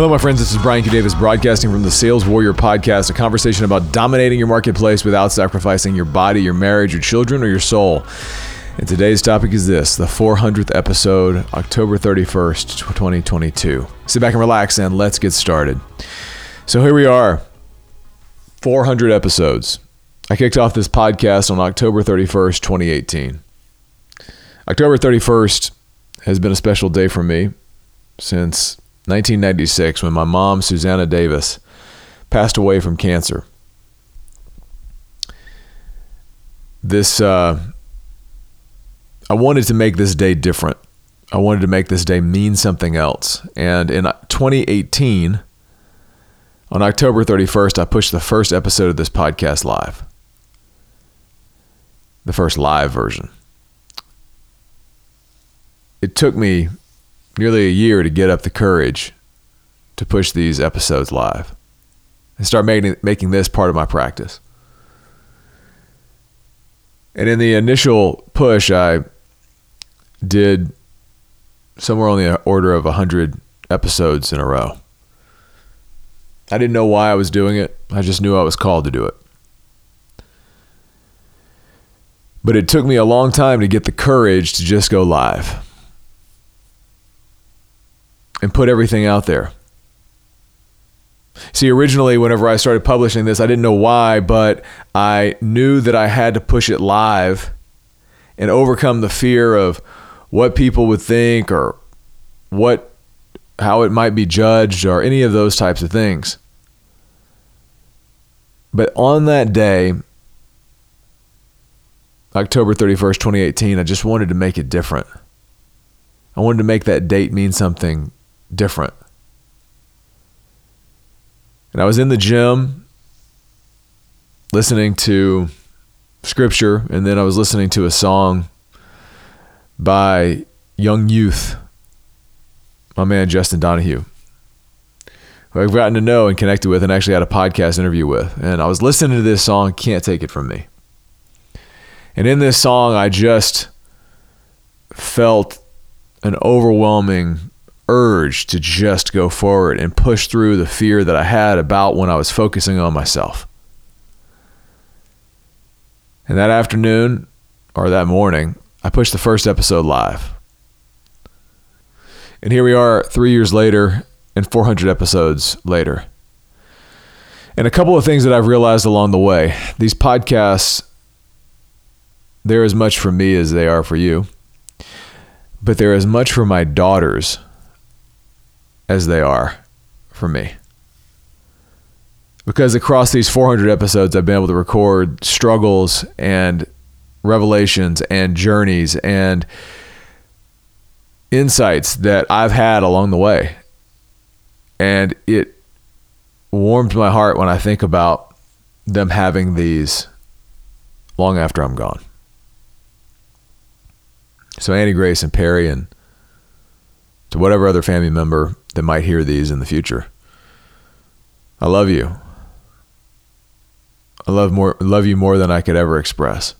Hello, my friends. This is Brian Q. Davis broadcasting from the Sales Warrior podcast, a conversation about dominating your marketplace without sacrificing your body, your marriage, your children, or your soul. And today's topic is this the 400th episode, October 31st, 2022. Sit back and relax and let's get started. So here we are, 400 episodes. I kicked off this podcast on October 31st, 2018. October 31st has been a special day for me since 1996 when my mom, Susanna Davis, passed away from cancer. This, uh, I wanted to make this day different. I wanted to make this day mean something else. And in 2018, on October 31st, I pushed the first episode of this podcast live. The first live version. It took me nearly a year to get up the courage to push these episodes live and start making making this part of my practice. And in the initial push, I did somewhere on the order of 100 episodes in a row. I didn't know why I was doing it. I just knew I was called to do it. But it took me a long time to get the courage to just go live and put everything out there. See, originally, whenever I started publishing this, I didn't know why, but I knew that I had to push it live and overcome the fear of what people would think or what how it might be judged or any of those types of things. But on that day, October 31st, 2018, I just wanted to make it different. I wanted to make that date mean something different. And I was in the gym listening to scripture, and then I was listening to a song by Young Youth, my man Justin Donahue, who I've gotten to know and connected with, and actually had a podcast interview with. And I was listening to this song, Can't Take It From Me. And in this song, I just felt an overwhelming urge to just go forward and push through the fear that I had about when I was focusing on myself. And that afternoon or that morning, I pushed the first episode live. And here we are three years later and 400 episodes later. And a couple of things that I've realized along the way these podcasts, they're as much for me as they are for you, but they're as much for my daughters as they are for me. Because across these 400 episodes, I've been able to record struggles and revelations and journeys and insights that I've had along the way. And it warmed my heart when I think about them having these long after I'm gone. So Annie Grace and Perry and to whatever other family member that might hear these in the future. I love you. I love more love you more than I could ever express.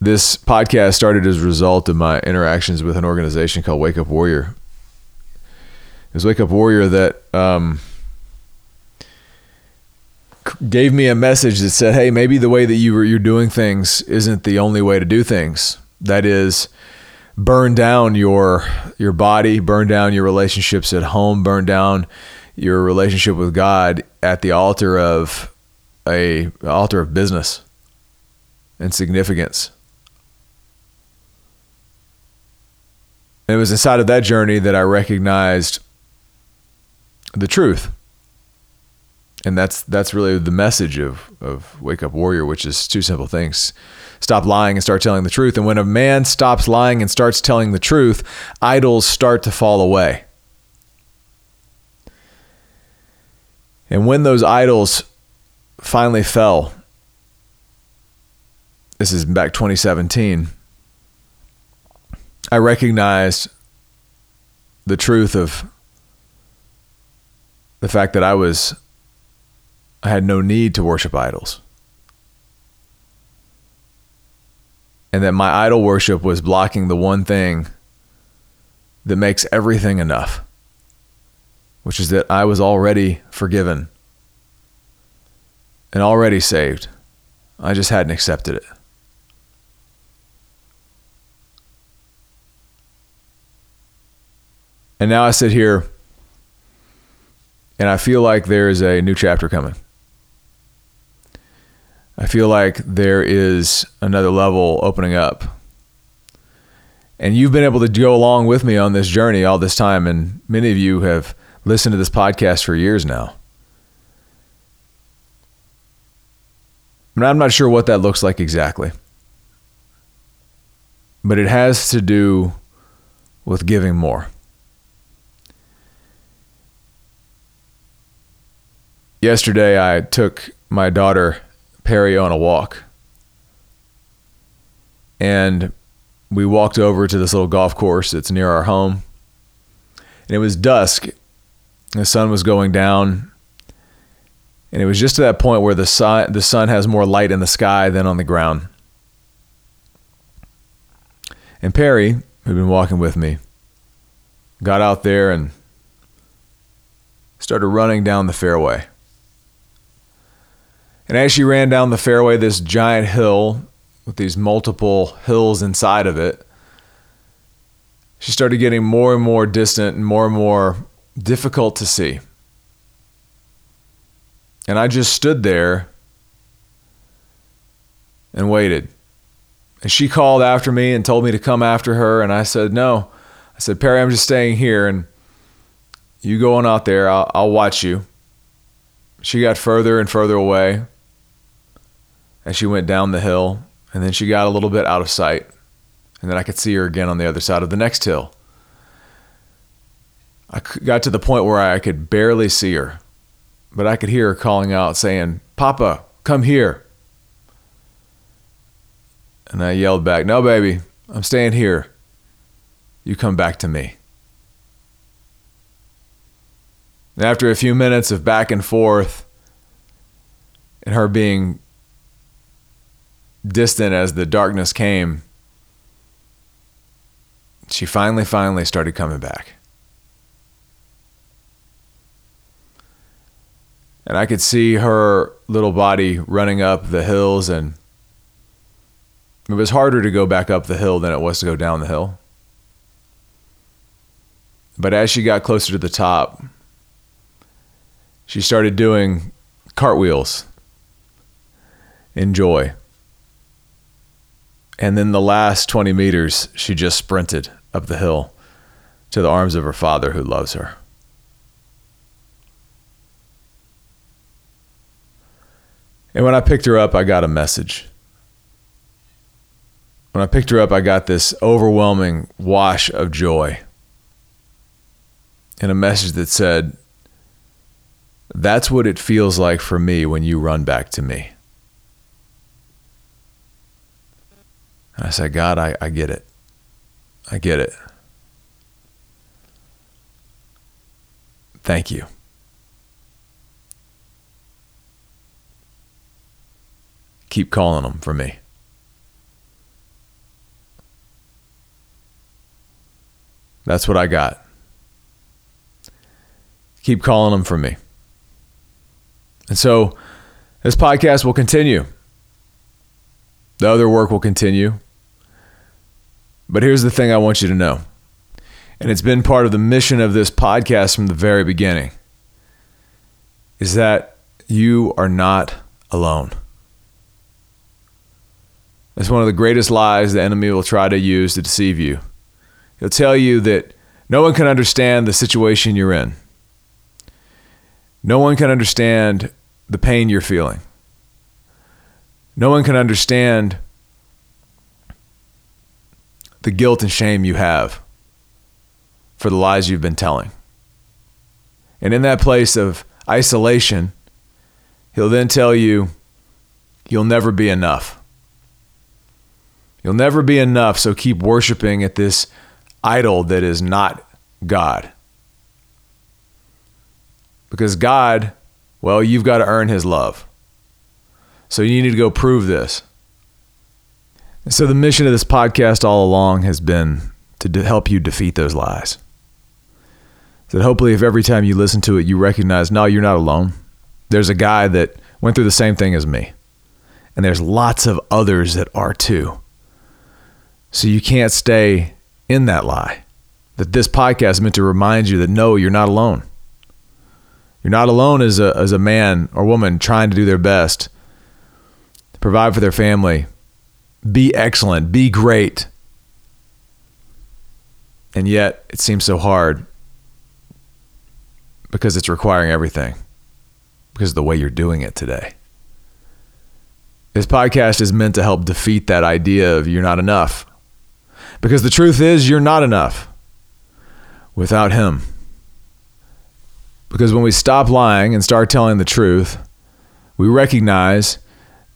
This podcast started as a result of my interactions with an organization called Wake Up Warrior. It was Wake Up Warrior that um, gave me a message that said, "Hey, maybe the way that you were, you're doing things isn't the only way to do things. That is, burn down your your body, burn down your relationships at home, burn down your relationship with God at the altar of a altar of business and significance." And it was inside of that journey that I recognized the truth and that's that's really the message of of wake up warrior which is two simple things. Stop lying and start telling the truth. And when a man stops lying and starts telling the truth idols start to fall away. And when those idols finally fell this is back 2017 i recognized the truth of the fact that i was I had no need to worship idols. and that my idol worship was blocking the one thing that makes everything enough, which is that I was already forgiven and already saved. I just hadn't accepted it. And now I sit here and I feel like there is a new chapter coming. I feel like there is another level opening up. And you've been able to go along with me on this journey all this time. And many of you have listened to this podcast for years now. And I'm not sure what that looks like exactly. But it has to do with giving more. Yesterday, I took my daughter Perry on a walk. And we walked over to this little golf course that's near our home. And it was dusk. The sun was going down. And it was just to that point where the sun, the sun has more light in the sky than on the ground. And Perry, who'd been walking with me, got out there and started running down the fairway. And as she ran down the fairway, this giant hill with these multiple hills inside of it, she started getting more and more distant and more and more difficult to see. And I just stood there and waited. And she called after me and told me to come after her. And I said, No. I said, Perry, I'm just staying here. And you go on out there. I'll, I'll watch you. She got further and further away as she went down the hill, and then she got a little bit out of sight, and then I could see her again on the other side of the next hill. I got to the point where I could barely see her, but I could hear her calling out, saying, Papa, come here. And I yelled back, No, baby, I'm staying here. You come back to me. And after a few minutes of back and forth, and her being distant as the darkness came, she finally, finally started coming back. And I could see her little body running up the hills, and it was harder to go back up the hill than it was to go down the hill. But as she got closer to the top, she started doing cartwheels in joy. And then the last 20 meters, she just sprinted up the hill to the arms of her father who loves her. And when I picked her up, I got a message. When I picked her up, I got this overwhelming wash of joy and a message that said, That's what it feels like for me when you run back to me. And I said, God, I, I get it. I get it. Thank you. Keep calling them for me. That's what I got. Keep calling them for me. And so this podcast will continue. The other work will continue. But here's the thing I want you to know, and it's been part of the mission of this podcast from the very beginning is that you are not alone. It's one of the greatest lies the enemy will try to use to deceive you. He'll tell you that no one can understand the situation you're in. No one can understand the pain you're feeling. No one can understand the guilt and shame you have for the lies you've been telling. And in that place of isolation, he'll then tell you, you'll never be enough. You'll never be enough, so keep worshiping at this idol that is not God. Because God, well, you've got to earn his love. So you need to go prove this. So, the mission of this podcast all along has been to de- help you defeat those lies. That hopefully, if every time you listen to it, you recognize, no, you're not alone. There's a guy that went through the same thing as me, and there's lots of others that are too. So, you can't stay in that lie. That this podcast is meant to remind you that no, you're not alone. You're not alone as a, as a man or woman trying to do their best, to provide for their family, be excellent, be great. And yet it seems so hard because it's requiring everything, because of the way you're doing it today. This podcast is meant to help defeat that idea of you're not enough. Because the truth is, you're not enough without Him. Because when we stop lying and start telling the truth, we recognize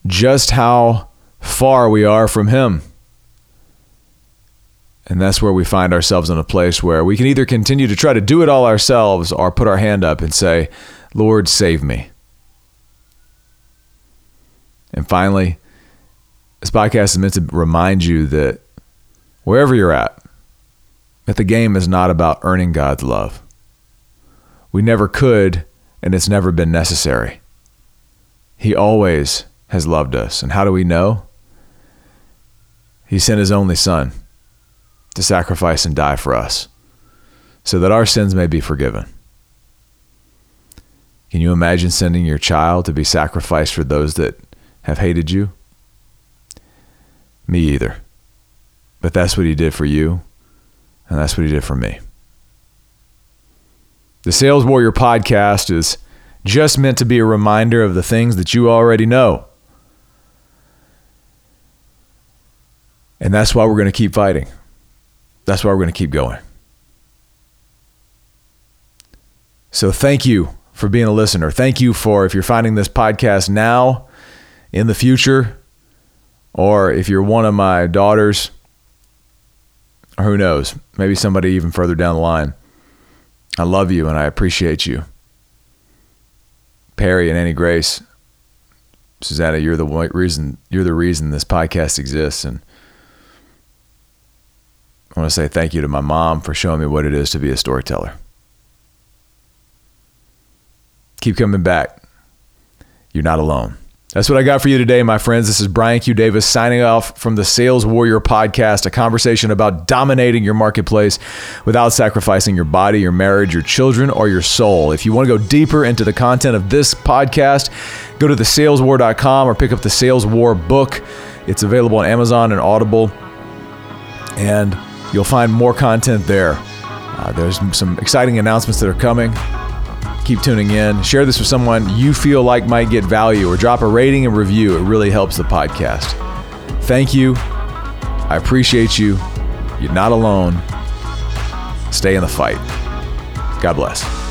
just how far we are from Him. And that's where we find ourselves in a place where we can either continue to try to do it all ourselves or put our hand up and say, Lord, save me. And finally, this podcast is meant to remind you that wherever you're at, that the game is not about earning God's love. We never could, and it's never been necessary. He always has loved us. And how do we know? He sent his only son to sacrifice and die for us so that our sins may be forgiven. Can you imagine sending your child to be sacrificed for those that have hated you? Me either. But that's what he did for you, and that's what he did for me. The Sales Warrior podcast is just meant to be a reminder of the things that you already know. And that's why we're going to keep fighting. That's why we're going to keep going. So thank you for being a listener. Thank you for if you're finding this podcast now, in the future, or if you're one of my daughters, or who knows, maybe somebody even further down the line. I love you and I appreciate you. Perry and Annie Grace, Susanna, you're the reason you're the reason this podcast exists and I want to say thank you to my mom for showing me what it is to be a storyteller. Keep coming back. You're not alone. That's what I got for you today, my friends. This is Brian Q. Davis signing off from the Sales Warrior podcast, a conversation about dominating your marketplace without sacrificing your body, your marriage, your children, or your soul. If you want to go deeper into the content of this podcast, go to thesaleswar.com or pick up the Sales War book. It's available on Amazon and Audible. And You'll find more content there. Uh, there's some exciting announcements that are coming. Keep tuning in. Share this with someone you feel like might get value or drop a rating and review. It really helps the podcast. Thank you. I appreciate you. You're not alone. Stay in the fight. God bless.